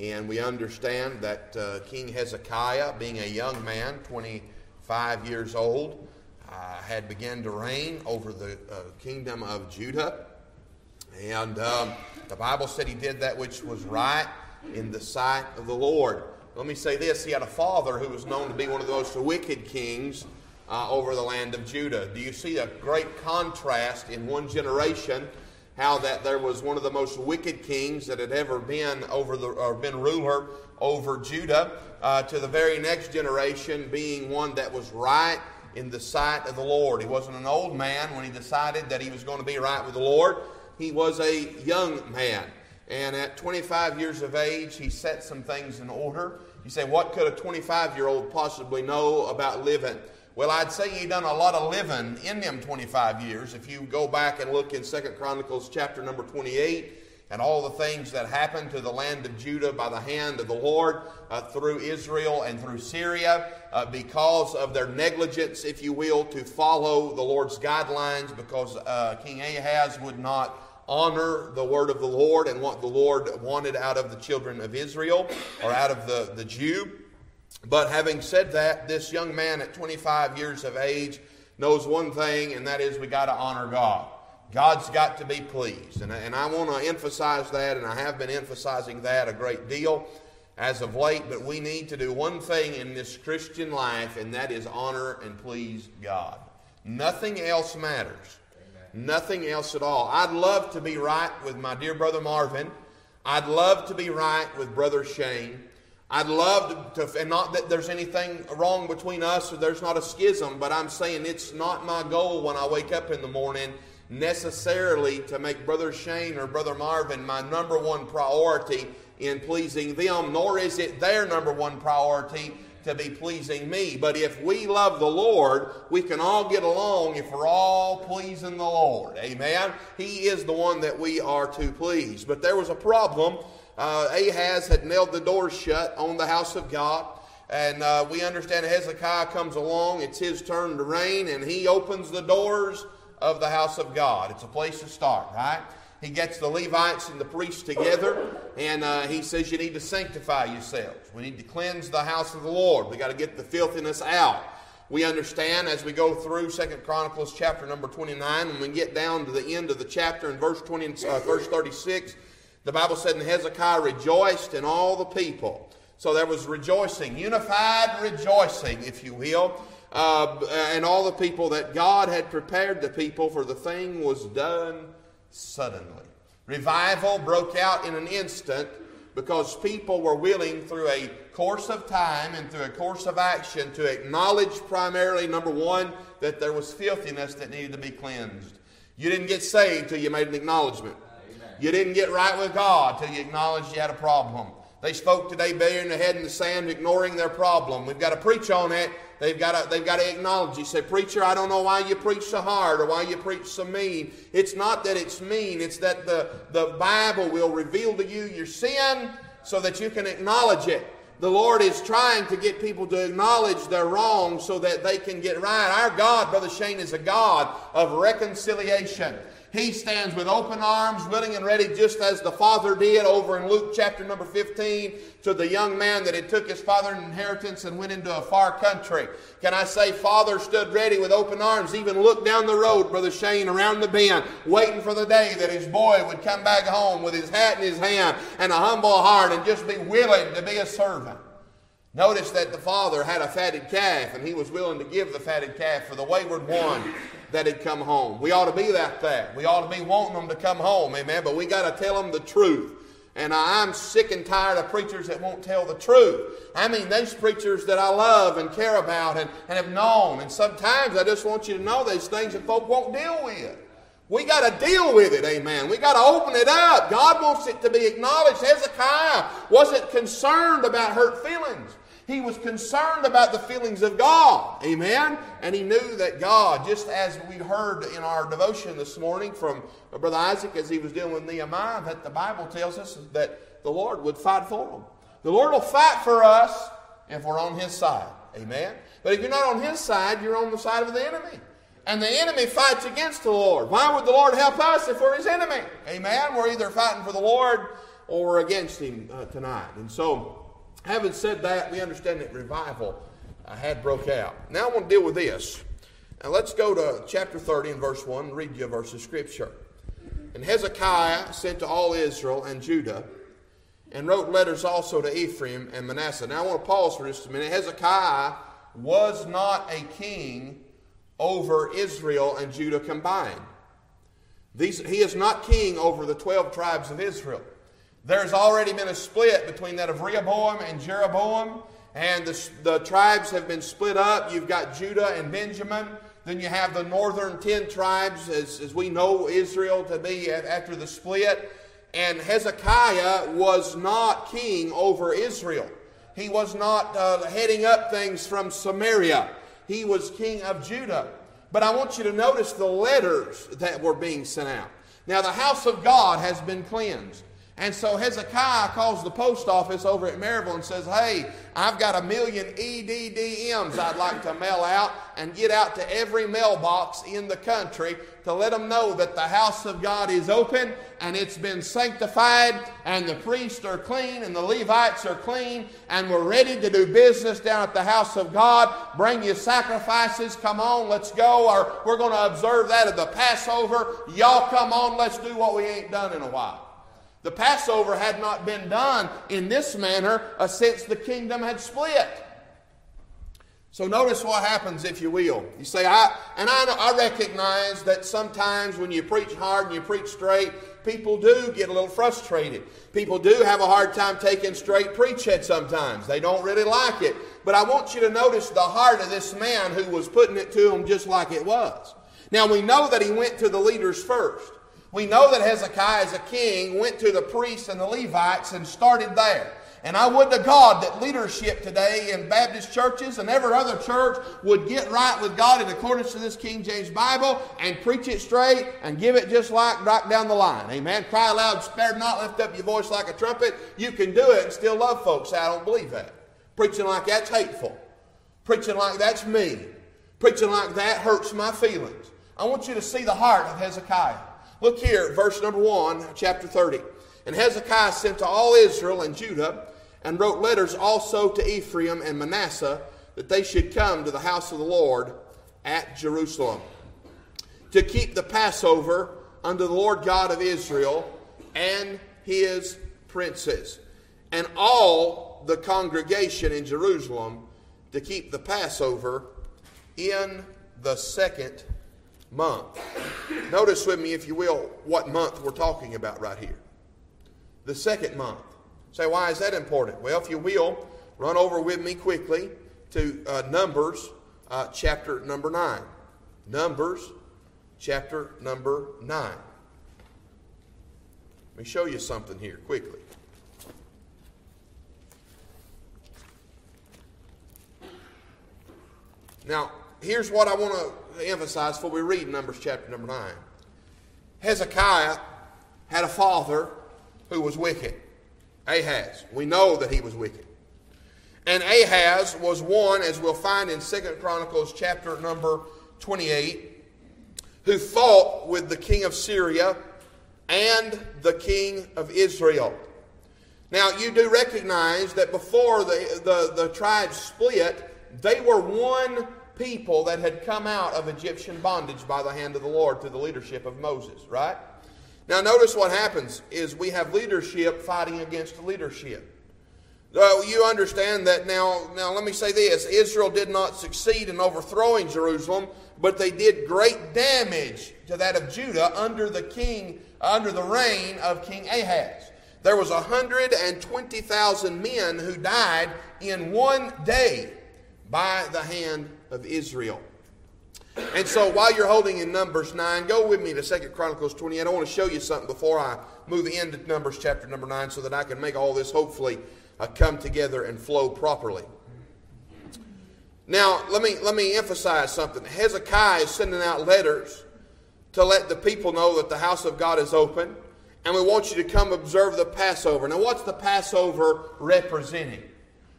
And we understand that uh, King Hezekiah, being a young man, 25 years old, uh, had begun to reign over the uh, kingdom of Judah. And um, the Bible said he did that which was right in the sight of the Lord. Let me say this he had a father who was known to be one of the most wicked kings uh, over the land of Judah. Do you see a great contrast in one generation? How that there was one of the most wicked kings that had ever been over the or been ruler over Judah, uh, to the very next generation being one that was right in the sight of the Lord. He wasn't an old man when he decided that he was going to be right with the Lord. He was a young man. And at 25 years of age, he set some things in order. You say, what could a 25 year old possibly know about living? Well, I'd say he done a lot of living in them 25 years. If you go back and look in Second Chronicles chapter number 28 and all the things that happened to the land of Judah by the hand of the Lord uh, through Israel and through Syria uh, because of their negligence, if you will, to follow the Lord's guidelines because uh, King Ahaz would not honor the word of the Lord and what the Lord wanted out of the children of Israel or out of the, the Jew. But having said that, this young man at 25 years of age knows one thing, and that is we got to honor God. God's got to be pleased. And, and I want to emphasize that, and I have been emphasizing that a great deal as of late, but we need to do one thing in this Christian life, and that is honor and please God. Nothing else matters. Amen. Nothing else at all. I'd love to be right with my dear brother Marvin. I'd love to be right with brother Shane. I'd love to, and not that there's anything wrong between us or there's not a schism, but I'm saying it's not my goal when I wake up in the morning necessarily to make Brother Shane or Brother Marvin my number one priority in pleasing them, nor is it their number one priority to be pleasing me. But if we love the Lord, we can all get along if we're all pleasing the Lord. Amen? He is the one that we are to please. But there was a problem uh, Ahaz had nailed the doors shut on the house of God. And uh, we understand Hezekiah comes along, it's his turn to reign, and he opens the doors of the house of God. It's a place to start, right? He gets the Levites and the priests together, and uh, he says, You need to sanctify yourselves. We need to cleanse the house of the Lord. We got to get the filthiness out. We understand as we go through Second Chronicles chapter number 29, when we get down to the end of the chapter in verse 20, uh, verse 36, the Bible said, And Hezekiah rejoiced in all the people. So there was rejoicing, unified rejoicing, if you will, uh, and all the people that God had prepared the people, for the thing was done suddenly. Revival broke out in an instant because people were willing, through a course of time and through a course of action, to acknowledge primarily, number one, that there was filthiness that needed to be cleansed. You didn't get saved till you made an acknowledgement. You didn't get right with God till you acknowledged you had a problem. They spoke today burying their head in the sand, ignoring their problem. We've got to preach on it. They've got to, they've got to acknowledge. You say, Preacher, I don't know why you preach so hard or why you preach so mean. It's not that it's mean, it's that the, the Bible will reveal to you your sin so that you can acknowledge it. The Lord is trying to get people to acknowledge their wrong so that they can get right. Our God, Brother Shane, is a God of reconciliation. He stands with open arms, willing and ready, just as the father did over in Luke chapter number 15 to the young man that had took his father's inheritance and went into a far country. Can I say, Father stood ready with open arms, even looked down the road, Brother Shane, around the bend, waiting for the day that his boy would come back home with his hat in his hand and a humble heart and just be willing to be a servant. Notice that the father had a fatted calf, and he was willing to give the fatted calf for the wayward one that had come home. We ought to be that that. We ought to be wanting them to come home, amen. But we got to tell them the truth. And I'm sick and tired of preachers that won't tell the truth. I mean, those preachers that I love and care about and, and have known. And sometimes I just want you to know these things that folk won't deal with. We got to deal with it, amen. We got to open it up. God wants it to be acknowledged. Hezekiah wasn't concerned about hurt feelings. He was concerned about the feelings of God. Amen. And he knew that God, just as we heard in our devotion this morning from Brother Isaac as he was dealing with Nehemiah, that the Bible tells us that the Lord would fight for him. The Lord will fight for us if we're on his side. Amen. But if you're not on his side, you're on the side of the enemy. And the enemy fights against the Lord. Why would the Lord help us if we're his enemy? Amen. We're either fighting for the Lord or against him uh, tonight. And so, having said that, we understand that revival uh, had broke out. Now I want to deal with this. Now let's go to chapter 30 and verse 1 and read you a verse of scripture. And Hezekiah sent to all Israel and Judah and wrote letters also to Ephraim and Manasseh. Now I want to pause for just a minute. Hezekiah was not a king over Israel and Judah combined. These, he is not king over the 12 tribes of Israel. There's already been a split between that of Rehoboam and Jeroboam, and the, the tribes have been split up. You've got Judah and Benjamin. Then you have the northern 10 tribes, as, as we know Israel to be after the split. And Hezekiah was not king over Israel. He was not uh, heading up things from Samaria. He was king of Judah. But I want you to notice the letters that were being sent out. Now, the house of God has been cleansed. And so Hezekiah calls the post office over at Maryville and says, Hey, I've got a million EDDMs I'd like to mail out and get out to every mailbox in the country to let them know that the house of God is open and it's been sanctified and the priests are clean and the Levites are clean and we're ready to do business down at the house of God. Bring your sacrifices. Come on, let's go. Or we're going to observe that at the Passover. Y'all come on, let's do what we ain't done in a while. The Passover had not been done in this manner uh, since the kingdom had split. So notice what happens, if you will. You say, I, and I, I recognize that sometimes when you preach hard and you preach straight, people do get a little frustrated. People do have a hard time taking straight preaching sometimes. They don't really like it. But I want you to notice the heart of this man who was putting it to them just like it was. Now we know that he went to the leaders first. We know that Hezekiah, as a king, went to the priests and the Levites and started there. And I would to God that leadership today in Baptist churches and every other church would get right with God in accordance to this King James Bible and preach it straight and give it just like right down the line. Amen. Cry aloud, spare not, lift up your voice like a trumpet. You can do it and still love folks. I don't believe that. Preaching like that's hateful. Preaching like that's mean. Preaching like that hurts my feelings. I want you to see the heart of Hezekiah. Look here, verse number 1, chapter 30. And Hezekiah sent to all Israel and Judah and wrote letters also to Ephraim and Manasseh that they should come to the house of the Lord at Jerusalem to keep the Passover unto the Lord God of Israel and his princes, and all the congregation in Jerusalem to keep the Passover in the second month. Notice with me, if you will, what month we're talking about right here. The second month. Say, why is that important? Well, if you will, run over with me quickly to uh, Numbers uh, chapter number 9. Numbers chapter number 9. Let me show you something here quickly. Now, here's what I want to emphasize before we read Numbers chapter number 9. Hezekiah had a father who was wicked, Ahaz. We know that he was wicked. And Ahaz was one, as we'll find in Second Chronicles chapter number 28, who fought with the king of Syria and the king of Israel. Now, you do recognize that before the, the, the tribes split, they were one people that had come out of Egyptian bondage by the hand of the Lord through the leadership of Moses, right? Now, notice what happens is we have leadership fighting against leadership. So you understand that now. Now, let me say this: Israel did not succeed in overthrowing Jerusalem, but they did great damage to that of Judah under the king, under the reign of King Ahaz. There was hundred and twenty thousand men who died in one day by the hand of Israel. And so while you're holding in Numbers 9, go with me to 2 Chronicles 28. I want to show you something before I move into Numbers chapter number 9 so that I can make all this hopefully uh, come together and flow properly. Now, let me, let me emphasize something. Hezekiah is sending out letters to let the people know that the house of God is open, and we want you to come observe the Passover. Now, what's the Passover representing?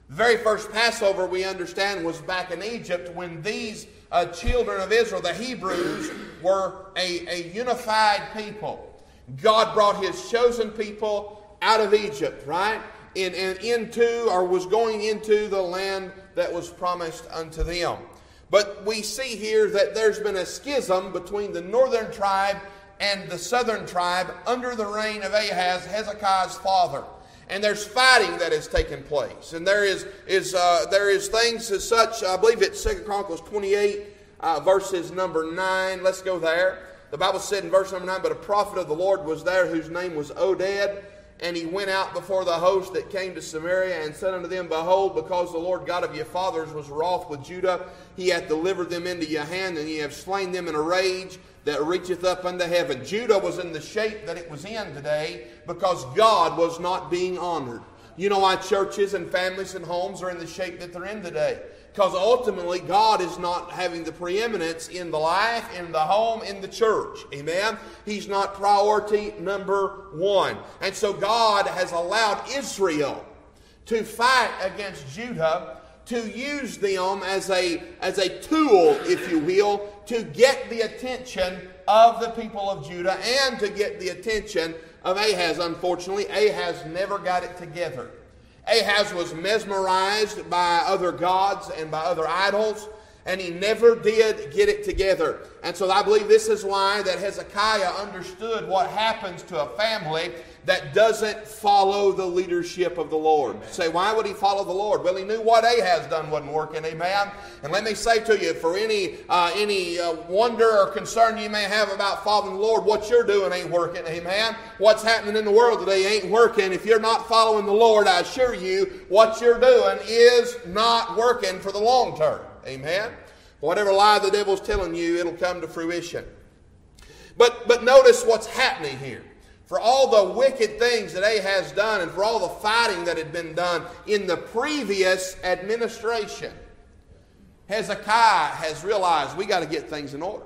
The very first Passover we understand was back in Egypt when these uh, children of Israel, the Hebrews, were a, a unified people. God brought his chosen people out of Egypt, right? And, and into, or was going into the land that was promised unto them. But we see here that there's been a schism between the northern tribe and the southern tribe under the reign of Ahaz, Hezekiah's father. And there's fighting that has taken place. And there is, is, uh, there is things as such, I believe it's 2 Chronicles 28, uh, verses number 9. Let's go there. The Bible said in verse number 9, But a prophet of the Lord was there whose name was Oded. And he went out before the host that came to Samaria and said unto them, Behold, because the Lord God of your fathers was wroth with Judah, he hath delivered them into your hand, and ye have slain them in a rage that reacheth up unto heaven. Judah was in the shape that it was in today because God was not being honored. You know why churches and families and homes are in the shape that they're in today? Because ultimately, God is not having the preeminence in the life, in the home, in the church. Amen? He's not priority number one. And so God has allowed Israel to fight against Judah to use them as a, as a tool, if you will, to get the attention of the people of Judah and to get the attention of Ahaz. Unfortunately, Ahaz never got it together. Ahaz was mesmerized by other gods and by other idols, and he never did get it together. And so I believe this is why that Hezekiah understood what happens to a family that doesn't follow the leadership of the Lord. Say, why would he follow the Lord? Well, he knew what Ahaz done wasn't working, amen? And let me say to you, for any, uh, any uh, wonder or concern you may have about following the Lord, what you're doing ain't working, amen? What's happening in the world today ain't working. If you're not following the Lord, I assure you, what you're doing is not working for the long term, amen? Whatever lie the devil's telling you, it'll come to fruition. But, but notice what's happening here for all the wicked things that Ahaz done and for all the fighting that had been done in the previous administration, Hezekiah has realized we got to get things in order.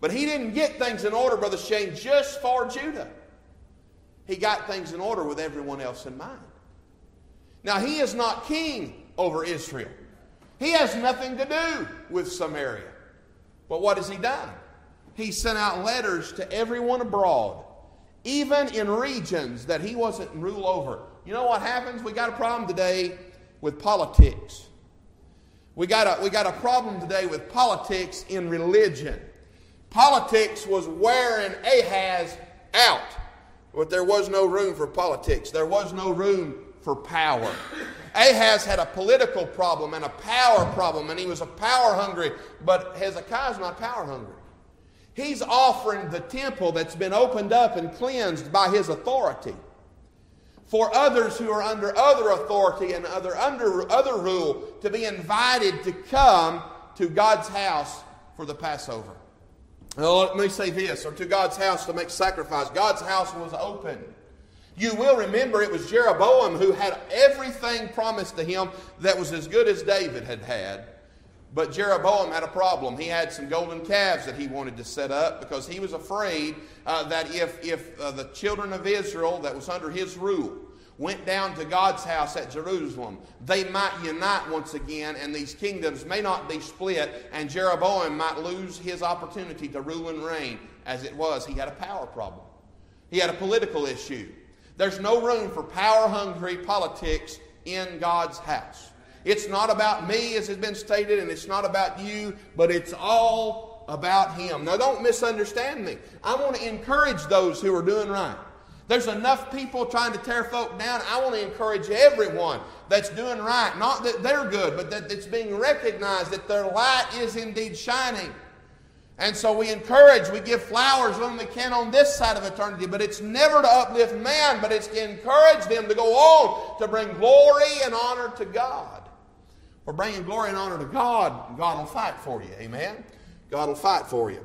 But he didn't get things in order, Brother Shane, just for Judah. He got things in order with everyone else in mind. Now, he is not king over Israel. He has nothing to do with Samaria. But what has he done? He sent out letters to everyone abroad even in regions that he wasn't rule over. You know what happens? We got a problem today with politics. We got a, we got a problem today with politics in religion. Politics was wearing Ahaz out, but there was no room for politics. There was no room for power. Ahaz had a political problem and a power problem, and he was a power hungry, but Hezekiah's not power hungry. He's offering the temple that's been opened up and cleansed by his authority for others who are under other authority and other under other rule to be invited to come to God's house for the Passover. Let me say this, or to God's house to make sacrifice. God's house was open. You will remember it was Jeroboam who had everything promised to him that was as good as David had had. But Jeroboam had a problem. He had some golden calves that he wanted to set up because he was afraid uh, that if, if uh, the children of Israel that was under his rule went down to God's house at Jerusalem, they might unite once again and these kingdoms may not be split and Jeroboam might lose his opportunity to rule and reign. As it was, he had a power problem. He had a political issue. There's no room for power hungry politics in God's house. It's not about me, as has been stated, and it's not about you, but it's all about Him. Now, don't misunderstand me. I want to encourage those who are doing right. There's enough people trying to tear folk down. I want to encourage everyone that's doing right. Not that they're good, but that it's being recognized that their light is indeed shining. And so we encourage, we give flowers when we can on this side of eternity, but it's never to uplift man, but it's to encourage them to go on to bring glory and honor to God for bringing glory and honor to God, God will fight for you. Amen? God will fight for you.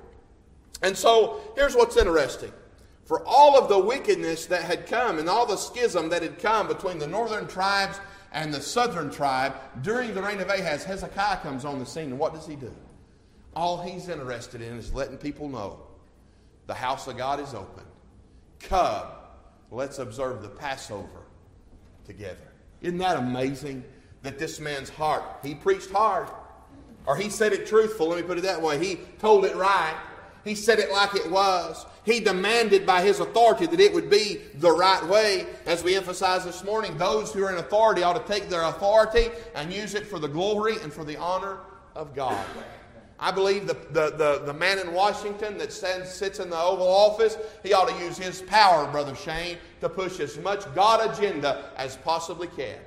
And so here's what's interesting. For all of the wickedness that had come and all the schism that had come between the northern tribes and the southern tribe during the reign of Ahaz, Hezekiah comes on the scene. And what does he do? All he's interested in is letting people know the house of God is open. Come, let's observe the Passover together. Isn't that amazing? that this man's heart, he preached hard, or he said it truthful, let me put it that way. He told it right. He said it like it was. He demanded by his authority that it would be the right way. As we emphasized this morning, those who are in authority ought to take their authority and use it for the glory and for the honor of God. I believe the, the, the, the, man in Washington that stands, sits in the Oval Office, he ought to use his power, Brother Shane, to push as much God agenda as possibly can.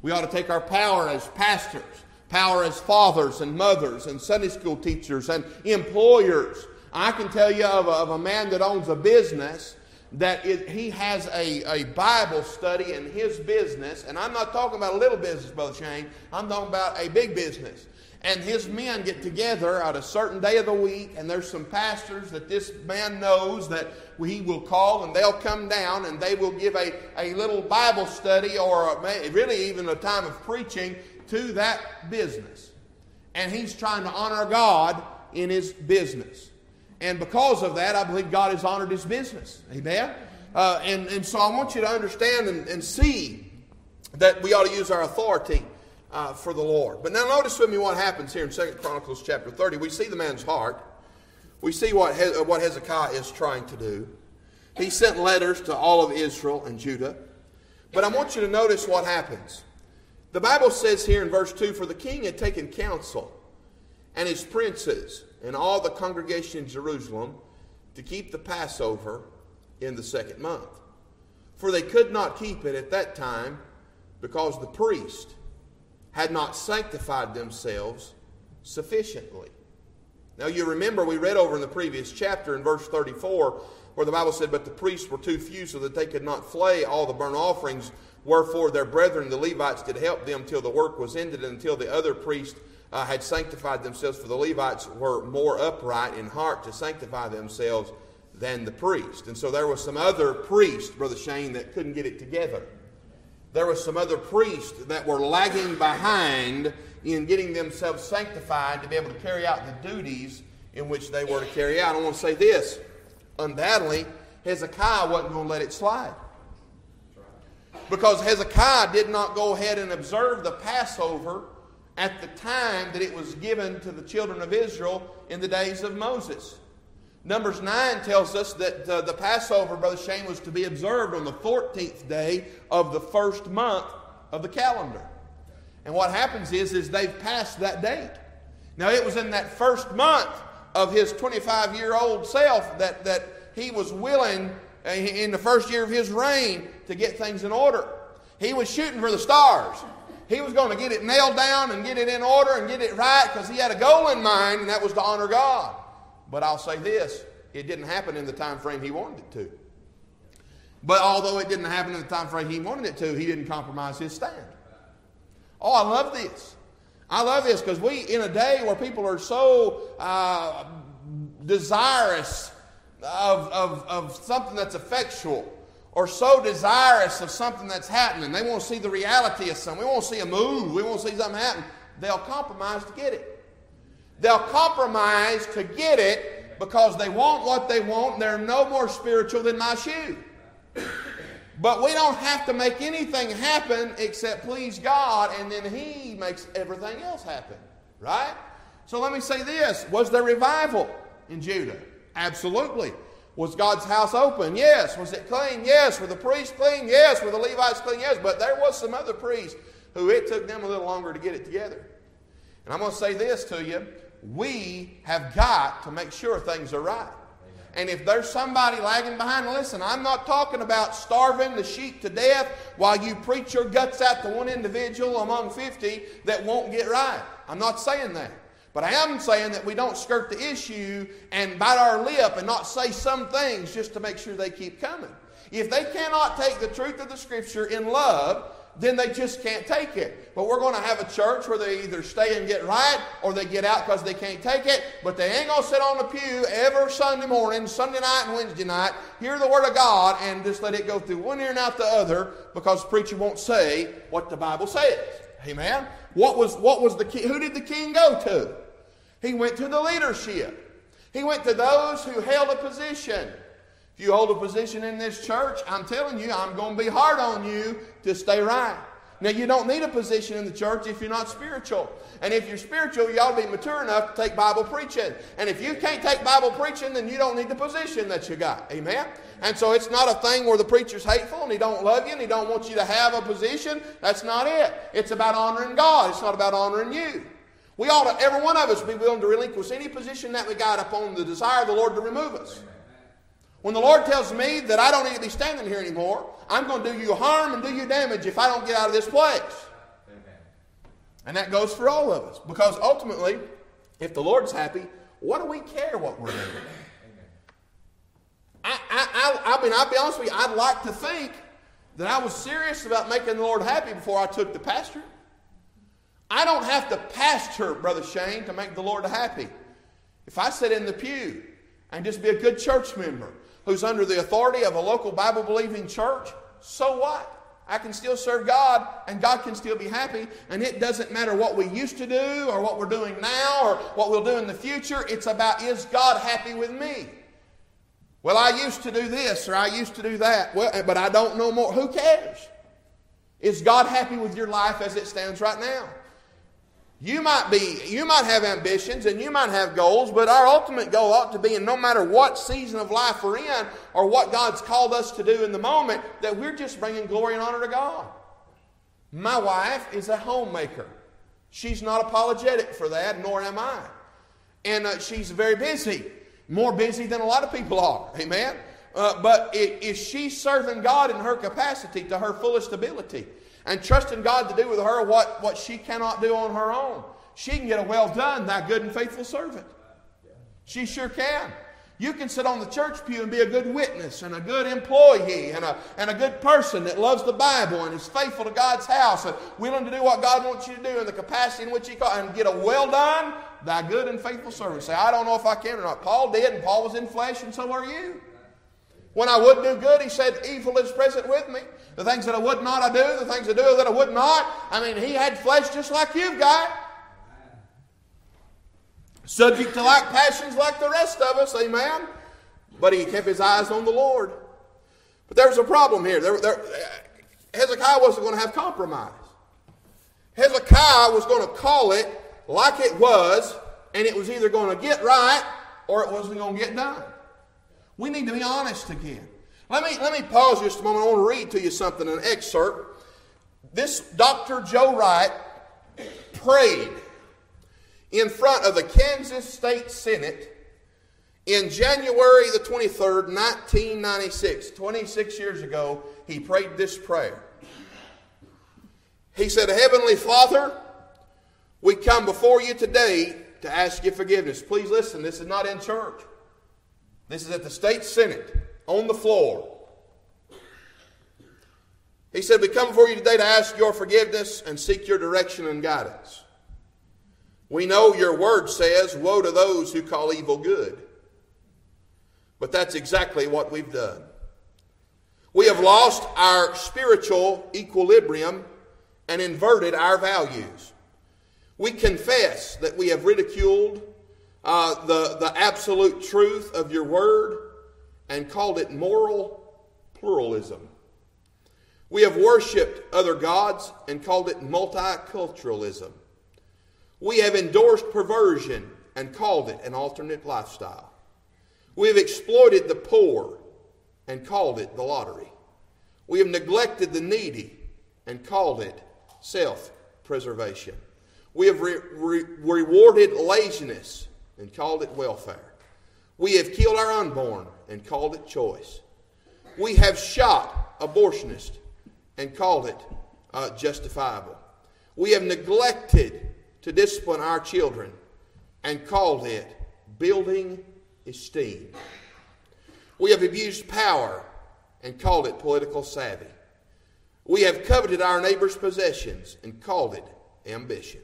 We ought to take our power as pastors, power as fathers and mothers and Sunday school teachers and employers I can tell you of a, of a man that owns a business that it, he has a, a Bible study in his business, and I'm not talking about a little business, Brother Shane. I'm talking about a big business. And his men get together at a certain day of the week, and there's some pastors that this man knows that he will call, and they'll come down and they will give a, a little Bible study or a, really even a time of preaching to that business. And he's trying to honor God in his business. And because of that, I believe God has honored his business. Amen? Uh, and, and so I want you to understand and, and see that we ought to use our authority uh, for the Lord. But now notice with me what happens here in Second Chronicles chapter 30. We see the man's heart. We see what, he- what Hezekiah is trying to do. He sent letters to all of Israel and Judah. But I want you to notice what happens. The Bible says here in verse 2 For the king had taken counsel, and his princes, and all the congregation in Jerusalem to keep the Passover in the second month. For they could not keep it at that time because the priest had not sanctified themselves sufficiently. Now, you remember we read over in the previous chapter in verse 34 where the Bible said, But the priests were too few so that they could not flay all the burnt offerings, wherefore their brethren, the Levites, did help them till the work was ended, and until the other priests uh, had sanctified themselves, for the Levites were more upright in heart to sanctify themselves than the priest. And so there was some other priest, Brother Shane, that couldn't get it together. There was some other priests that were lagging behind in getting themselves sanctified to be able to carry out the duties in which they were to carry out. I want to say this. Undoubtedly, Hezekiah wasn't going to let it slide. Because Hezekiah did not go ahead and observe the Passover at the time that it was given to the children of Israel in the days of Moses. Numbers 9 tells us that uh, the Passover, Brother Shane, was to be observed on the 14th day of the first month of the calendar. And what happens is, is they've passed that date. Now, it was in that first month of his 25 year old self that, that he was willing, uh, in the first year of his reign, to get things in order. He was shooting for the stars. He was going to get it nailed down and get it in order and get it right because he had a goal in mind, and that was to honor God. But I'll say this it didn't happen in the time frame he wanted it to. But although it didn't happen in the time frame he wanted it to, he didn't compromise his stand. Oh, I love this. I love this because we, in a day where people are so uh, desirous of, of, of something that's effectual, or so desirous of something that's happening. They want to see the reality of something. We want to see a move. We want to see something happen. They'll compromise to get it. They'll compromise to get it because they want what they want and they're no more spiritual than my shoe. But we don't have to make anything happen except please God, and then He makes everything else happen. Right? So let me say this Was there revival in Judah? Absolutely. Was God's house open? Yes. Was it clean? Yes. Were the priests clean? Yes. Were the Levites clean? Yes. But there was some other priests who it took them a little longer to get it together. And I'm going to say this to you. We have got to make sure things are right. And if there's somebody lagging behind, listen, I'm not talking about starving the sheep to death while you preach your guts out to one individual among 50 that won't get right. I'm not saying that. But I am saying that we don't skirt the issue and bite our lip and not say some things just to make sure they keep coming. If they cannot take the truth of the Scripture in love, then they just can't take it. But we're going to have a church where they either stay and get right or they get out because they can't take it. But they ain't going to sit on the pew every Sunday morning, Sunday night, and Wednesday night, hear the Word of God, and just let it go through one ear and out the other because the preacher won't say what the Bible says. Amen? What was, what was the? Who did the king go to? He went to the leadership. He went to those who held a position. If you hold a position in this church, I'm telling you, I'm going to be hard on you to stay right. Now, you don't need a position in the church if you're not spiritual. And if you're spiritual, you ought to be mature enough to take Bible preaching. And if you can't take Bible preaching, then you don't need the position that you got. Amen? And so it's not a thing where the preacher's hateful and he don't love you and he don't want you to have a position. That's not it. It's about honoring God. It's not about honoring you. We ought to, every one of us, be willing to relinquish any position that we got upon the desire of the Lord to remove us. When the Lord tells me that I don't need to be standing here anymore, I'm going to do you harm and do you damage if I don't get out of this place. And that goes for all of us. Because ultimately, if the Lord's happy, what do we care what we're doing? I, I, I, I mean, I'll be honest with you, I'd like to think that I was serious about making the Lord happy before I took the pastor. I don't have to pastor, Brother Shane, to make the Lord happy. If I sit in the pew and just be a good church member who's under the authority of a local Bible believing church, so what? I can still serve God and God can still be happy. And it doesn't matter what we used to do or what we're doing now or what we'll do in the future. It's about is God happy with me? Well, I used to do this or I used to do that. Well, but I don't know more. Who cares? Is God happy with your life as it stands right now? You might be, you might have ambitions and you might have goals, but our ultimate goal ought to be, and no matter what season of life we're in or what God's called us to do in the moment, that we're just bringing glory and honor to God. My wife is a homemaker. She's not apologetic for that, nor am I. And uh, she's very busy, more busy than a lot of people are. Amen? Uh, but is she serving God in her capacity to her fullest ability? And trusting God to do with her what, what she cannot do on her own. She can get a well done, thy good and faithful servant. She sure can. You can sit on the church pew and be a good witness and a good employee and a, and a good person that loves the Bible and is faithful to God's house and willing to do what God wants you to do in the capacity in which He calls and get a well done, thy good and faithful servant. Say, I don't know if I can or not. Paul did, and Paul was in flesh, and so are you. When I would do good, he said, Evil is present with me. The things that I would not, I do. The things I do that I would not. I mean, he had flesh just like you've got. Subject to like passions like the rest of us, amen. But he kept his eyes on the Lord. But there was a problem here. There, there, Hezekiah wasn't going to have compromise. Hezekiah was going to call it like it was, and it was either going to get right or it wasn't going to get done. We need to be honest again. Let me, let me pause just a moment. I want to read to you something, an excerpt. This Dr. Joe Wright prayed in front of the Kansas State Senate in January the 23rd, 1996. 26 years ago, he prayed this prayer. He said, Heavenly Father, we come before you today to ask you forgiveness. Please listen, this is not in church. This is at the state senate on the floor. He said, We come before you today to ask your forgiveness and seek your direction and guidance. We know your word says, Woe to those who call evil good. But that's exactly what we've done. We have lost our spiritual equilibrium and inverted our values. We confess that we have ridiculed uh, the, the absolute truth of your word and called it moral pluralism. We have worshiped other gods and called it multiculturalism. We have endorsed perversion and called it an alternate lifestyle. We have exploited the poor and called it the lottery. We have neglected the needy and called it self preservation. We have re- re- rewarded laziness and called it welfare. We have killed our unborn and called it choice. We have shot abortionists and called it uh, justifiable. We have neglected to discipline our children and called it building esteem. We have abused power and called it political savvy. We have coveted our neighbor's possessions and called it ambition.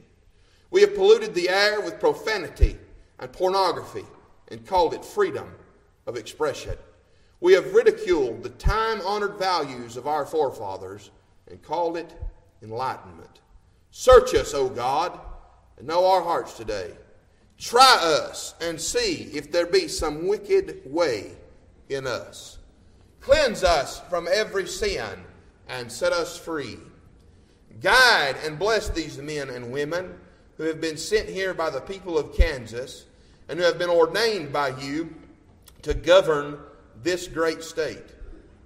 We have polluted the air with profanity and pornography and called it freedom of expression. We have ridiculed the time honored values of our forefathers and called it enlightenment. Search us, O God, and know our hearts today. Try us and see if there be some wicked way in us. Cleanse us from every sin and set us free. Guide and bless these men and women who have been sent here by the people of Kansas and who have been ordained by you to govern this great state.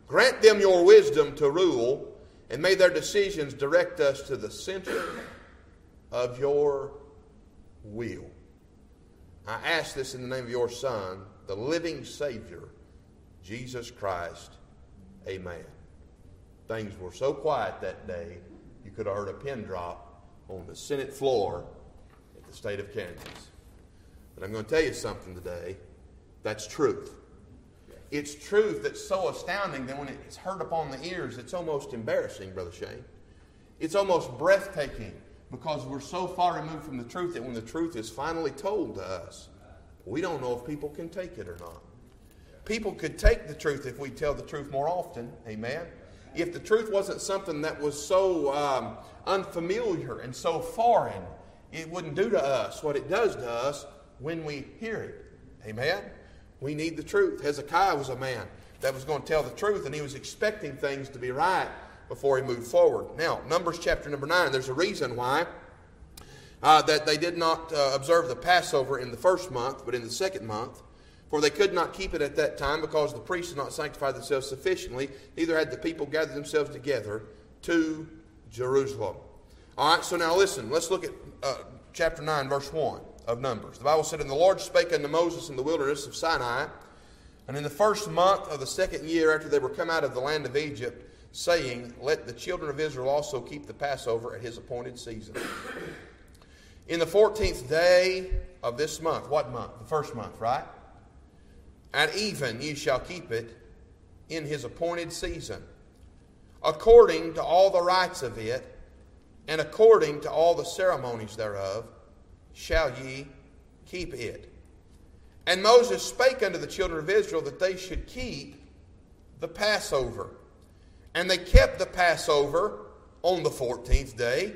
Grant them your wisdom to rule, and may their decisions direct us to the center of your will. I ask this in the name of your Son, the living Savior, Jesus Christ. Amen. Things were so quiet that day, you could have heard a pin drop on the Senate floor at the state of Kansas. But I'm going to tell you something today that's truth. It's truth that's so astounding that when it's heard upon the ears, it's almost embarrassing, Brother Shane. It's almost breathtaking because we're so far removed from the truth that when the truth is finally told to us, we don't know if people can take it or not. People could take the truth if we tell the truth more often. Amen. If the truth wasn't something that was so um, unfamiliar and so foreign, it wouldn't do to us what it does to us when we hear it. Amen. We need the truth. Hezekiah was a man that was going to tell the truth, and he was expecting things to be right before he moved forward. Now, Numbers chapter number 9, there's a reason why. Uh, that they did not uh, observe the Passover in the first month, but in the second month. For they could not keep it at that time because the priests had not sanctified themselves sufficiently, neither had the people gathered themselves together to Jerusalem. All right, so now listen, let's look at uh, chapter 9, verse 1 of Numbers. The Bible said, And the Lord spake unto Moses in the wilderness of Sinai, and in the first month of the second year after they were come out of the land of Egypt, saying, Let the children of Israel also keep the Passover at his appointed season. In the 14th day of this month, what month? The first month, right? At even ye shall keep it in his appointed season, according to all the rites of it, and according to all the ceremonies thereof shall ye keep it. And Moses spake unto the children of Israel that they should keep the Passover. And they kept the Passover on the 14th day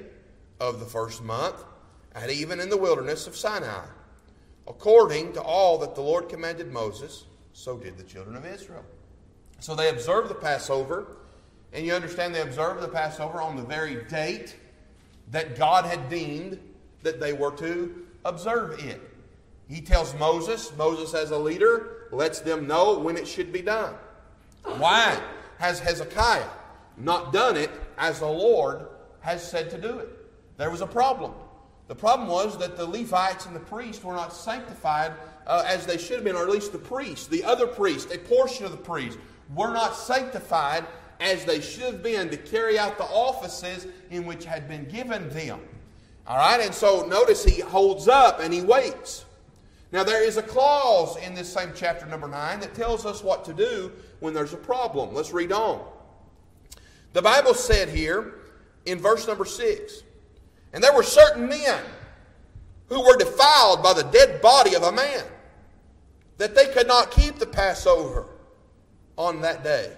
of the first month, at even in the wilderness of Sinai. According to all that the Lord commanded Moses, so did the children of Israel. So they observed the Passover, and you understand they observed the Passover on the very date that God had deemed that they were to observe it. He tells Moses, Moses as a leader, lets them know when it should be done. Why has Hezekiah not done it as the Lord has said to do it? There was a problem. The problem was that the Levites and the priests were not sanctified uh, as they should have been, or at least the priests, the other priests, a portion of the priests, were not sanctified as they should have been to carry out the offices in which had been given them. All right, and so notice he holds up and he waits. Now, there is a clause in this same chapter, number 9, that tells us what to do when there's a problem. Let's read on. The Bible said here in verse number 6 And there were certain men who were defiled by the dead body of a man, that they could not keep the Passover on that day.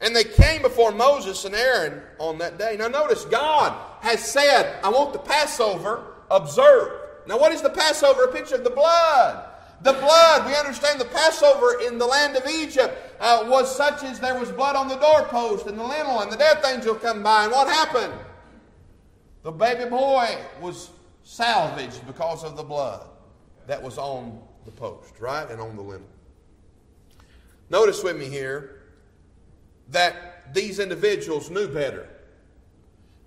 And they came before Moses and Aaron on that day. Now, notice God has said, I want the Passover observed. Now, what is the Passover? A picture of the blood. The blood, we understand the Passover in the land of Egypt uh, was such as there was blood on the doorpost and the lintel, and the death angel come by. And what happened? The baby boy was salvaged because of the blood that was on the post, right? And on the lintel. Notice with me here that these individuals knew better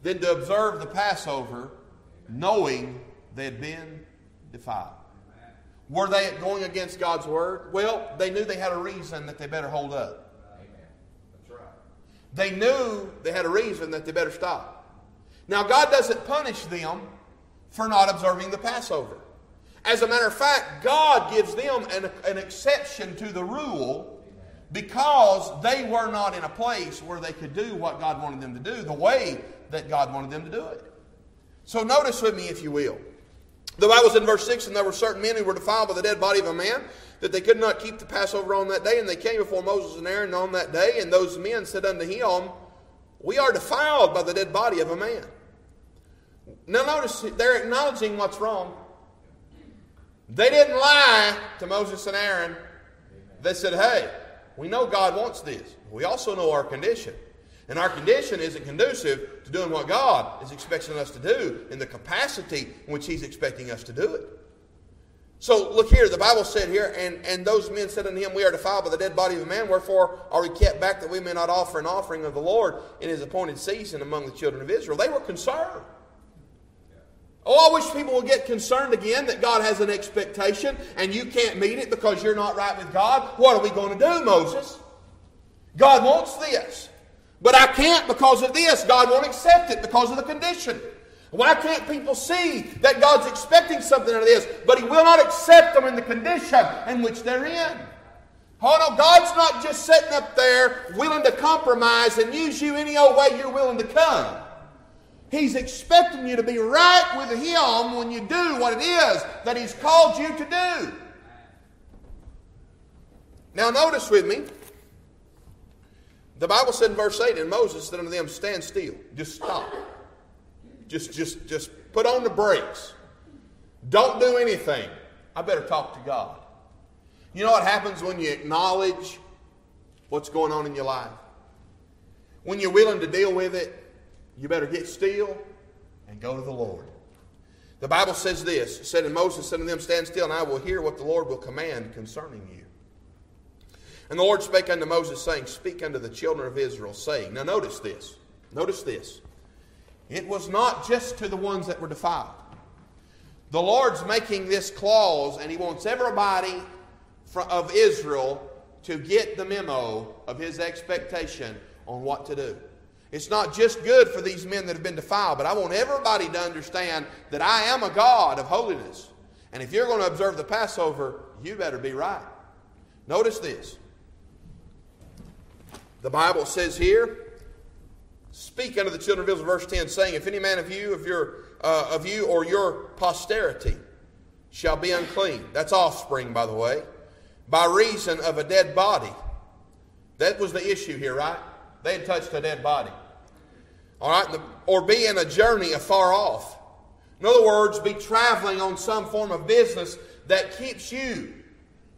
than to observe the Passover knowing they had been defiled. Were they going against God's word? Well, they knew they had a reason that they better hold up. That's right. They knew they had a reason that they better stop. Now, God doesn't punish them for not observing the Passover. As a matter of fact, God gives them an, an exception to the rule because they were not in a place where they could do what God wanted them to do the way that God wanted them to do it. So notice with me, if you will. The Bible says in verse 6 And there were certain men who were defiled by the dead body of a man, that they could not keep the Passover on that day. And they came before Moses and Aaron on that day. And those men said unto him, We are defiled by the dead body of a man. Now notice, they're acknowledging what's wrong. They didn't lie to Moses and Aaron. They said, Hey, we know God wants this. We also know our condition. And our condition isn't conducive to doing what God is expecting us to do in the capacity in which He's expecting us to do it. So look here, the Bible said here, and, and those men said unto him, We are defiled by the dead body of a man, wherefore are we kept back that we may not offer an offering of the Lord in his appointed season among the children of Israel? They were concerned. Oh, I wish people would get concerned again that God has an expectation and you can't meet it because you're not right with God. What are we going to do, Moses? God wants this. But I can't because of this. God won't accept it because of the condition. Why can't people see that God's expecting something out of this, but He will not accept them in the condition in which they're in? Oh no, God's not just sitting up there willing to compromise and use you any old way you're willing to come. He's expecting you to be right with Him when you do what it is that He's called you to do. Now, notice with me, the Bible said in verse 8, and Moses said unto them, Stand still, just stop. Just, just, just put on the brakes. Don't do anything. I better talk to God. You know what happens when you acknowledge what's going on in your life? When you're willing to deal with it, you better get still and go to the Lord. The Bible says this, said in Moses said to them, Stand still, and I will hear what the Lord will command concerning you. And the Lord spake unto Moses, saying, Speak unto the children of Israel, saying, Now notice this. Notice this. It was not just to the ones that were defiled. The Lord's making this clause, and He wants everybody of Israel to get the memo of His expectation on what to do. It's not just good for these men that have been defiled, but I want everybody to understand that I am a God of holiness. And if you're going to observe the Passover, you better be right. Notice this. The Bible says here, speak unto the children of Israel, verse 10, saying, If any man of you, of your uh, of you or your posterity shall be unclean. That's offspring, by the way, by reason of a dead body. That was the issue here, right? They had touched a dead body. All right, or be in a journey afar off. In other words, be traveling on some form of business that keeps you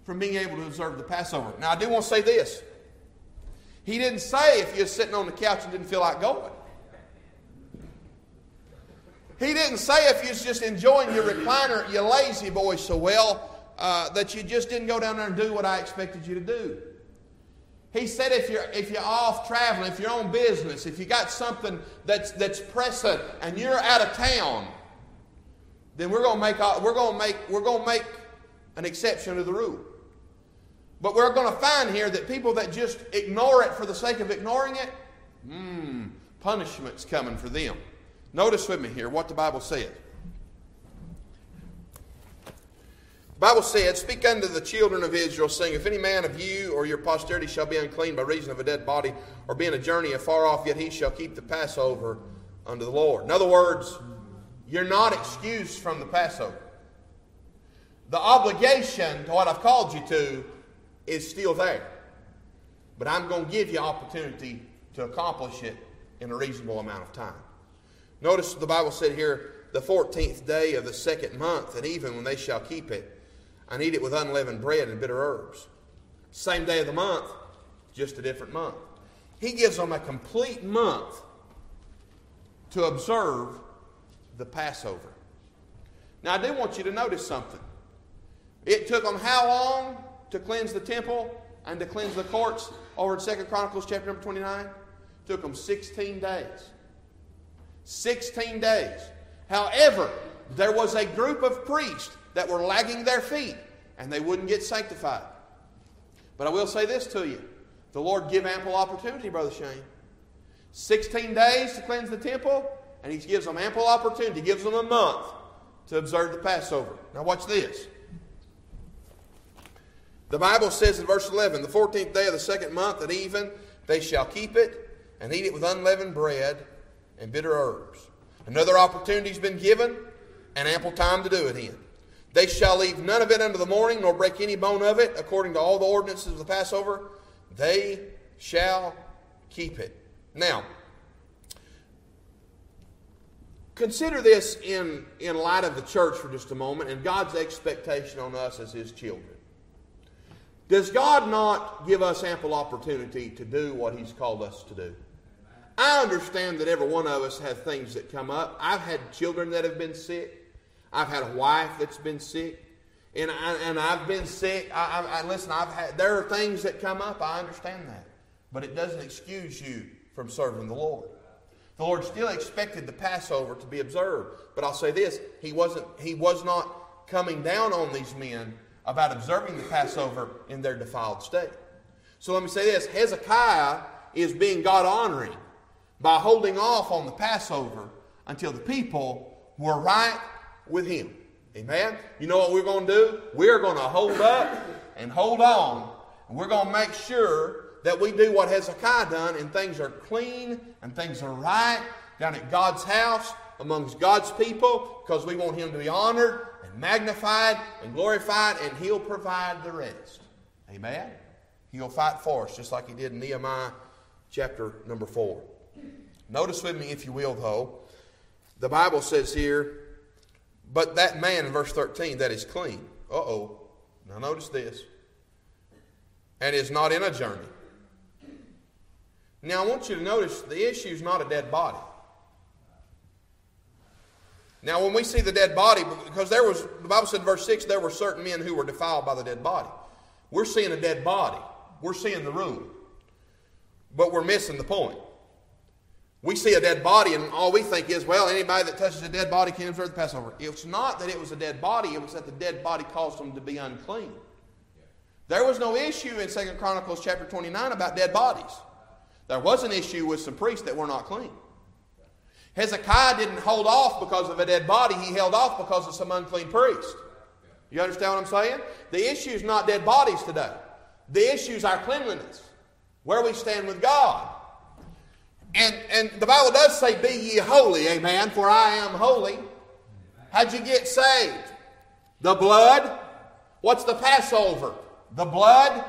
from being able to observe the Passover. Now, I do want to say this. He didn't say if you're sitting on the couch and didn't feel like going. He didn't say if you're just enjoying your recliner, you lazy boy, so well uh, that you just didn't go down there and do what I expected you to do. He said if you're, if you're off traveling, if you're on business, if you got something that's, that's pressing and you're out of town, then we're going to make, we're going to make, we're going to make an exception to the rule. But we're going to find here that people that just ignore it for the sake of ignoring it, hmm, punishment's coming for them. Notice with me here what the Bible says. The Bible said, Speak unto the children of Israel, saying, If any man of you or your posterity shall be unclean by reason of a dead body, or be in a journey afar off, yet he shall keep the Passover unto the Lord. In other words, you're not excused from the Passover. The obligation to what I've called you to is still there. But I'm going to give you opportunity to accomplish it in a reasonable amount of time. Notice the Bible said here, the 14th day of the second month, and even when they shall keep it, I eat it with unleavened bread and bitter herbs. Same day of the month, just a different month. He gives them a complete month to observe the Passover. Now, I do want you to notice something. It took them how long to cleanse the temple and to cleanse the courts over in Second Chronicles chapter number 29? Took them 16 days. 16 days. However, there was a group of priests that were lagging their feet and they wouldn't get sanctified. But I will say this to you the Lord give ample opportunity, Brother Shane. 16 days to cleanse the temple, and He gives them ample opportunity. He gives them a month to observe the Passover. Now, watch this. The Bible says in verse 11, the 14th day of the second month at even, they shall keep it and eat it with unleavened bread and bitter herbs. Another opportunity's been given and ample time to do it in. They shall leave none of it unto the morning, nor break any bone of it, according to all the ordinances of the Passover. They shall keep it. Now, consider this in, in light of the church for just a moment and God's expectation on us as His children. Does God not give us ample opportunity to do what He's called us to do? I understand that every one of us has things that come up. I've had children that have been sick. I've had a wife that's been sick. And, I, and I've been sick. I, I, I, listen, I've had, there are things that come up. I understand that. But it doesn't excuse you from serving the Lord. The Lord still expected the Passover to be observed. But I'll say this, he wasn't he was not coming down on these men about observing the Passover in their defiled state. So let me say this, Hezekiah is being God honoring by holding off on the Passover until the people were right with him. Amen. You know what we're going to do? We're going to hold up and hold on. And we're going to make sure that we do what Hezekiah done and things are clean and things are right down at God's house amongst God's people because we want him to be honored magnified and glorified and he'll provide the rest. Amen. He'll fight for us just like he did in Nehemiah chapter number 4. Notice with me, if you will, though, the Bible says here, but that man in verse 13 that is clean. Uh oh. Now notice this. And is not in a journey now, I want you to notice the issue is not a dead body. Now, when we see the dead body, because there was, the Bible said in verse 6, there were certain men who were defiled by the dead body. We're seeing a dead body. We're seeing the room. But we're missing the point. We see a dead body, and all we think is, well, anybody that touches a dead body can observe the Passover. It's not that it was a dead body, it was that the dead body caused them to be unclean. There was no issue in 2 Chronicles chapter 29 about dead bodies. There was an issue with some priests that were not clean. Hezekiah didn't hold off because of a dead body, he held off because of some unclean priest. You understand what I'm saying? The issue is not dead bodies today. The issue is our cleanliness, where we stand with God. And, and the Bible does say, Be ye holy, amen, for I am holy. How'd you get saved? The blood. What's the Passover? The blood.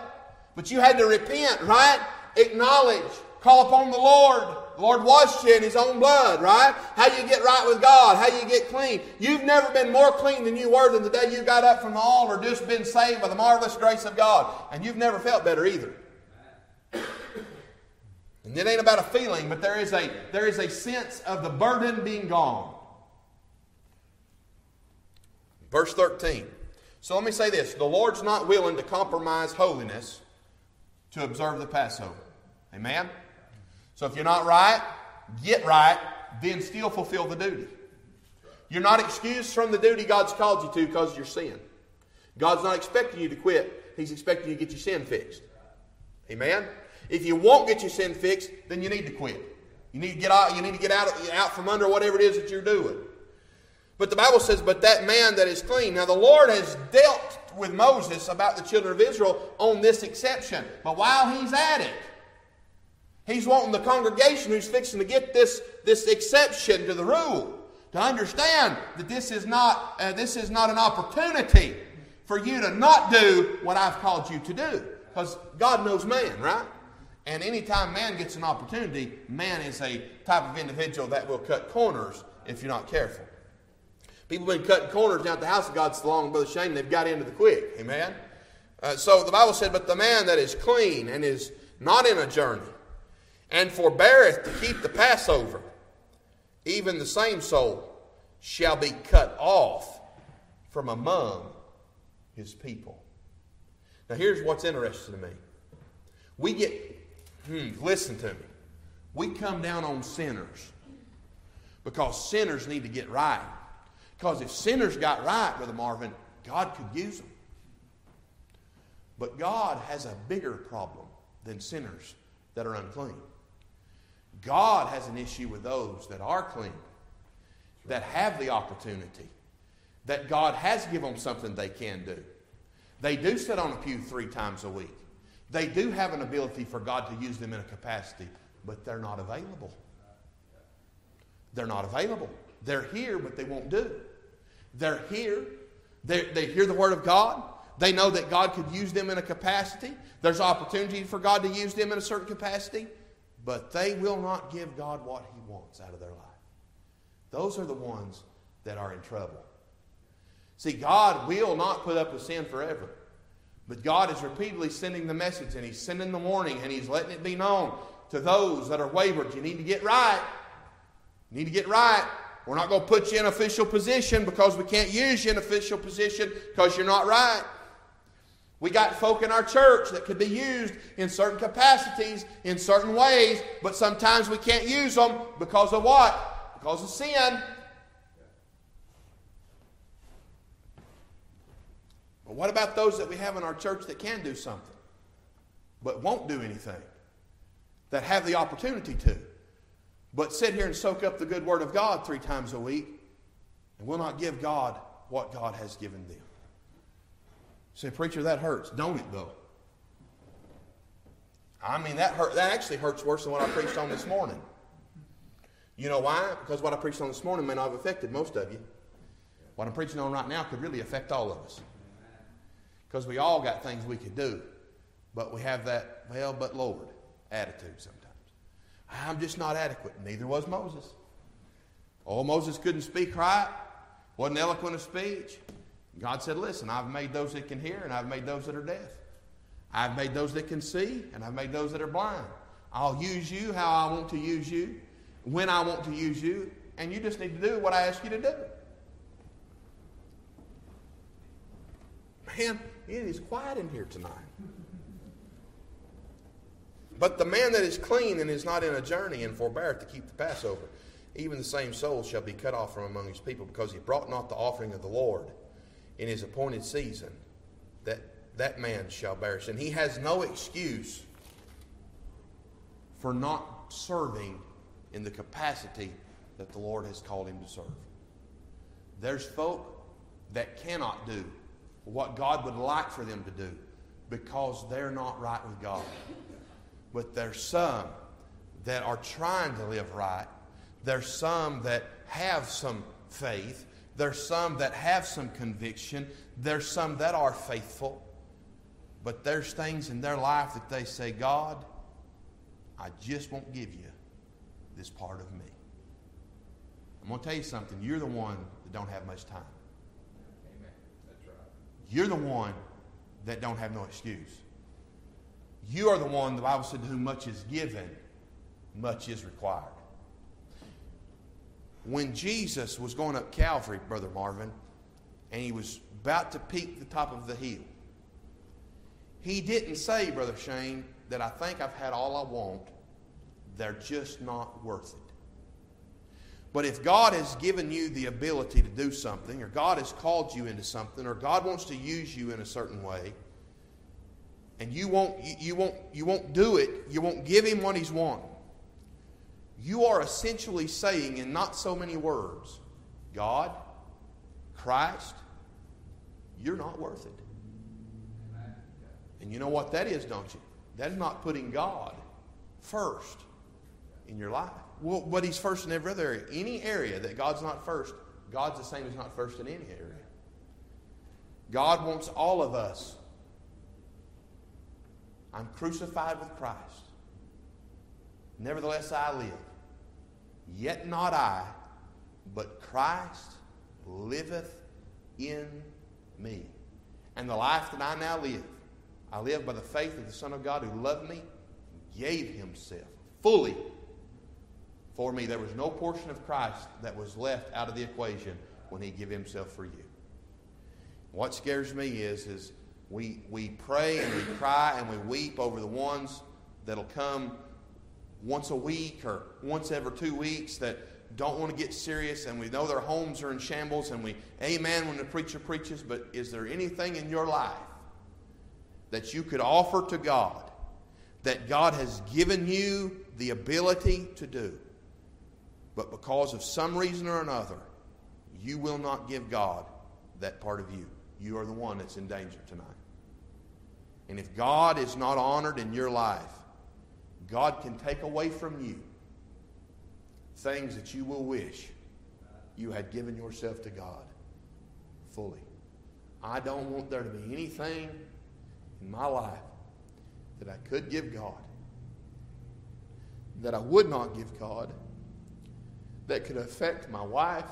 But you had to repent, right? Acknowledge Call upon the Lord. The Lord washed you in His own blood, right? How you get right with God, how you get clean. You've never been more clean than you were than the day you got up from the altar, just been saved by the marvelous grace of God. And you've never felt better either. And it ain't about a feeling, but there is a, there is a sense of the burden being gone. Verse 13. So let me say this the Lord's not willing to compromise holiness to observe the Passover. Amen? So if you're not right, get right, then still fulfill the duty. You're not excused from the duty God's called you to because of your sin. God's not expecting you to quit, He's expecting you to get your sin fixed. Amen? If you won't get your sin fixed, then you need to quit. You need to get out, you need to get out, out from under whatever it is that you're doing. But the Bible says, But that man that is clean. Now the Lord has dealt with Moses about the children of Israel on this exception. But while he's at it, He's wanting the congregation who's fixing to get this, this exception to the rule to understand that this is not uh, this is not an opportunity for you to not do what I've called you to do. Because God knows man, right? And anytime man gets an opportunity, man is a type of individual that will cut corners if you're not careful. People have been cutting corners down at the house of God so long, Brother Shane, they've got into the quick. Amen? Uh, so the Bible said, But the man that is clean and is not in a journey, and forbeareth to keep the Passover, even the same soul shall be cut off from among his people. Now, here's what's interesting to me. We get, hmm, listen to me. We come down on sinners because sinners need to get right. Because if sinners got right, Brother Marvin, God could use them. But God has a bigger problem than sinners that are unclean. God has an issue with those that are clean, that have the opportunity, that God has given them something they can do. They do sit on a pew three times a week. They do have an ability for God to use them in a capacity, but they're not available. They're not available. They're here, but they won't do. They're here. They're, they hear the Word of God. They know that God could use them in a capacity. There's opportunity for God to use them in a certain capacity but they will not give God what He wants out of their life. Those are the ones that are in trouble. See, God will not put up with sin forever. But God is repeatedly sending the message, and He's sending the warning, and He's letting it be known to those that are wayward, you need to get right. You need to get right. We're not going to put you in official position because we can't use you in official position because you're not right. We got folk in our church that could be used in certain capacities, in certain ways, but sometimes we can't use them because of what? Because of sin. But what about those that we have in our church that can do something, but won't do anything? That have the opportunity to, but sit here and soak up the good word of God three times a week and will not give God what God has given them. Say, preacher, that hurts. Don't it, though? I mean, that hurt. That actually hurts worse than what I preached on this morning. You know why? Because what I preached on this morning may not have affected most of you. What I'm preaching on right now could really affect all of us. Because we all got things we could do, but we have that, well, but Lord attitude sometimes. I'm just not adequate. Neither was Moses. Oh, Moses couldn't speak right, wasn't eloquent of speech. God said, Listen, I've made those that can hear, and I've made those that are deaf. I've made those that can see, and I've made those that are blind. I'll use you how I want to use you, when I want to use you, and you just need to do what I ask you to do. Man, it is quiet in here tonight. But the man that is clean and is not in a journey and forbeareth to keep the Passover, even the same soul shall be cut off from among his people, because he brought not the offering of the Lord in his appointed season, that that man shall bear sin. He has no excuse for not serving in the capacity that the Lord has called him to serve. There's folk that cannot do what God would like for them to do because they're not right with God. But there's some that are trying to live right. There's some that have some faith there's some that have some conviction. There's some that are faithful. But there's things in their life that they say, God, I just won't give you this part of me. I'm going to tell you something. You're the one that don't have much time. Amen. That's right. You're the one that don't have no excuse. You are the one, the Bible said, to whom much is given, much is required when Jesus was going up Calvary, Brother Marvin, and he was about to peak the top of the hill, he didn't say, Brother Shane, that I think I've had all I want. They're just not worth it. But if God has given you the ability to do something, or God has called you into something, or God wants to use you in a certain way, and you won't, you, won't, you won't do it, you won't give Him what He's wanting, you are essentially saying, in not so many words, God, Christ, you're not worth it. And you know what that is, don't you? That is not putting God first in your life. Well, but He's first in every other area. Any area that God's not first, God's the same as not first in any area. God wants all of us. I'm crucified with Christ. Nevertheless, I live. Yet not I, but Christ liveth in me. And the life that I now live, I live by the faith of the Son of God who loved me, gave himself fully for me. There was no portion of Christ that was left out of the equation when he gave himself for you. What scares me is, is we, we pray and we cry and we weep over the ones that'll come once a week or once every two weeks that don't want to get serious and we know their homes are in shambles and we amen when the preacher preaches, but is there anything in your life that you could offer to God that God has given you the ability to do, but because of some reason or another, you will not give God that part of you? You are the one that's in danger tonight. And if God is not honored in your life, God can take away from you things that you will wish you had given yourself to God fully. I don't want there to be anything in my life that I could give God, that I would not give God, that could affect my wife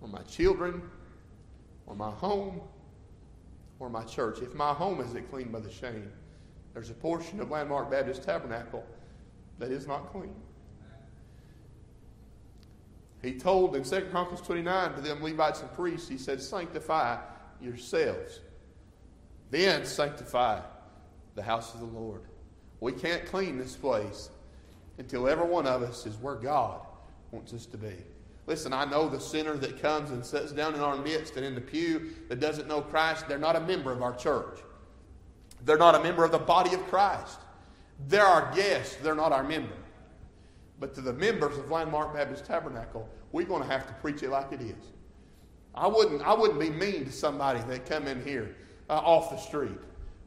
or my children or my home or my church. If my home isn't clean by the shame, there's a portion of Landmark Baptist Tabernacle that is not clean. He told in 2 Chronicles 29 to them Levites and priests, he said, Sanctify yourselves. Then sanctify the house of the Lord. We can't clean this place until every one of us is where God wants us to be. Listen, I know the sinner that comes and sits down in our midst and in the pew that doesn't know Christ, they're not a member of our church. They're not a member of the body of Christ. They're our guests, they're not our member. But to the members of Landmark Baptist Tabernacle, we're going to have to preach it like it is. I wouldn't, I wouldn't be mean to somebody that come in here uh, off the street.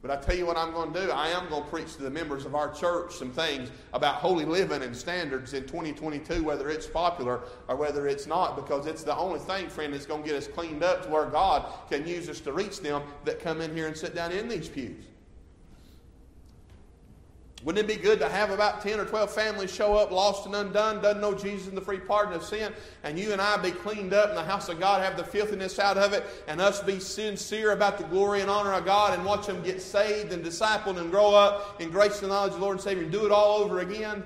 But I tell you what I'm going to do. I am going to preach to the members of our church some things about holy living and standards in 2022, whether it's popular or whether it's not, because it's the only thing, friend, that's going to get us cleaned up to where God can use us to reach them that come in here and sit down in these pews. Wouldn't it be good to have about 10 or 12 families show up lost and undone, doesn't know Jesus and the free pardon of sin, and you and I be cleaned up in the house of God, have the filthiness out of it, and us be sincere about the glory and honor of God and watch them get saved and discipled and grow up in grace and knowledge of the Lord and Savior and do it all over again?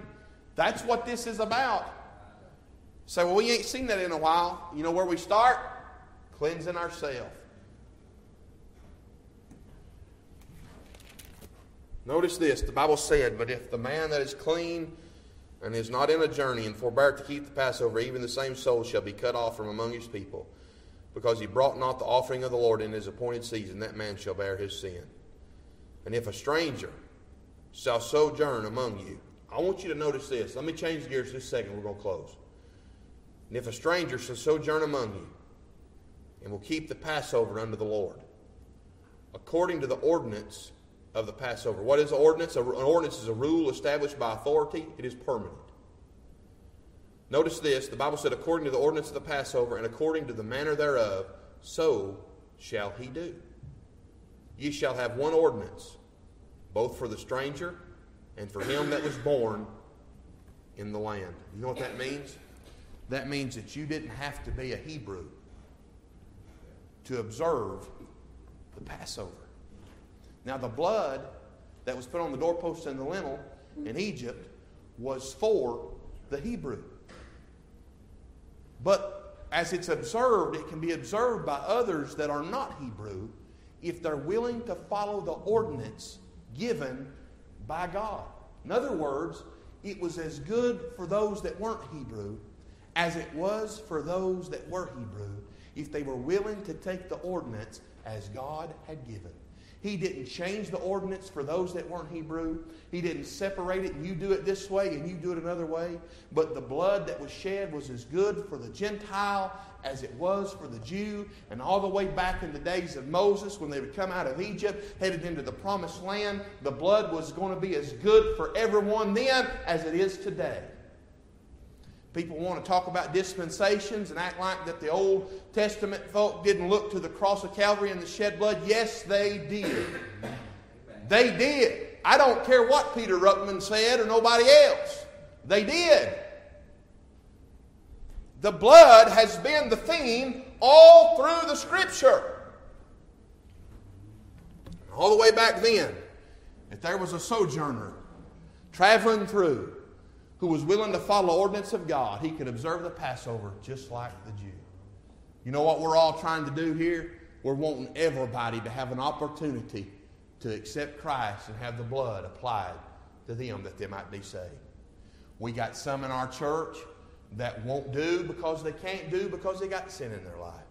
That's what this is about. Say, well, we ain't seen that in a while. You know where we start? Cleansing ourselves. Notice this the Bible said, But if the man that is clean and is not in a journey and forbear to keep the Passover, even the same soul shall be cut off from among his people, because he brought not the offering of the Lord in his appointed season, that man shall bear his sin. And if a stranger shall sojourn among you, I want you to notice this. Let me change gears just a second. We're going to close. And if a stranger shall sojourn among you, and will keep the Passover unto the Lord, according to the ordinance of the Passover. What is an ordinance? An ordinance is a rule established by authority, it is permanent. Notice this the Bible said, according to the ordinance of the Passover and according to the manner thereof, so shall he do. Ye shall have one ordinance, both for the stranger and for him that was born in the land. You know what that means? That means that you didn't have to be a Hebrew to observe the Passover. Now, the blood that was put on the doorpost and the lintel in Egypt was for the Hebrew. But as it's observed, it can be observed by others that are not Hebrew if they're willing to follow the ordinance given by God. In other words, it was as good for those that weren't Hebrew as it was for those that were Hebrew if they were willing to take the ordinance as God had given. He didn't change the ordinance for those that weren't Hebrew. He didn't separate it you do it this way and you do it another way. But the blood that was shed was as good for the Gentile as it was for the Jew. And all the way back in the days of Moses, when they would come out of Egypt, headed into the promised land, the blood was going to be as good for everyone then as it is today. People want to talk about dispensations and act like that the Old Testament folk didn't look to the cross of Calvary and the shed blood. Yes, they did. They did. I don't care what Peter Ruckman said or nobody else. They did. The blood has been the theme all through the Scripture. All the way back then, if there was a sojourner traveling through, who was willing to follow ordinance of God, he could observe the Passover just like the Jew. You know what we're all trying to do here? We're wanting everybody to have an opportunity to accept Christ and have the blood applied to them that they might be saved. We got some in our church that won't do because they can't do because they got sin in their life.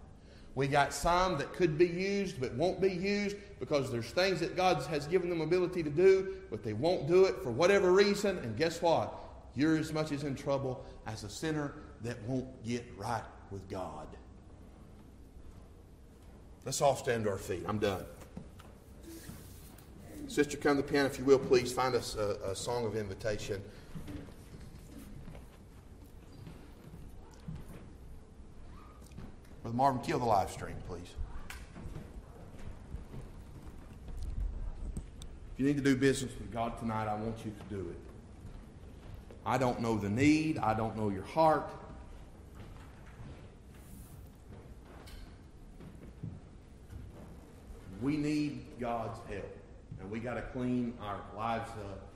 We got some that could be used but won't be used because there's things that God has given them ability to do, but they won't do it for whatever reason. And guess what? You're as much as in trouble as a sinner that won't get right with God. Let's all stand to our feet. I'm done. Sister, come to the pen, if you will, please. Find us a, a song of invitation. Brother Marvin, kill the live stream, please. If you need to do business with God tonight, I want you to do it. I don't know the need. I don't know your heart. We need God's help. And we got to clean our lives up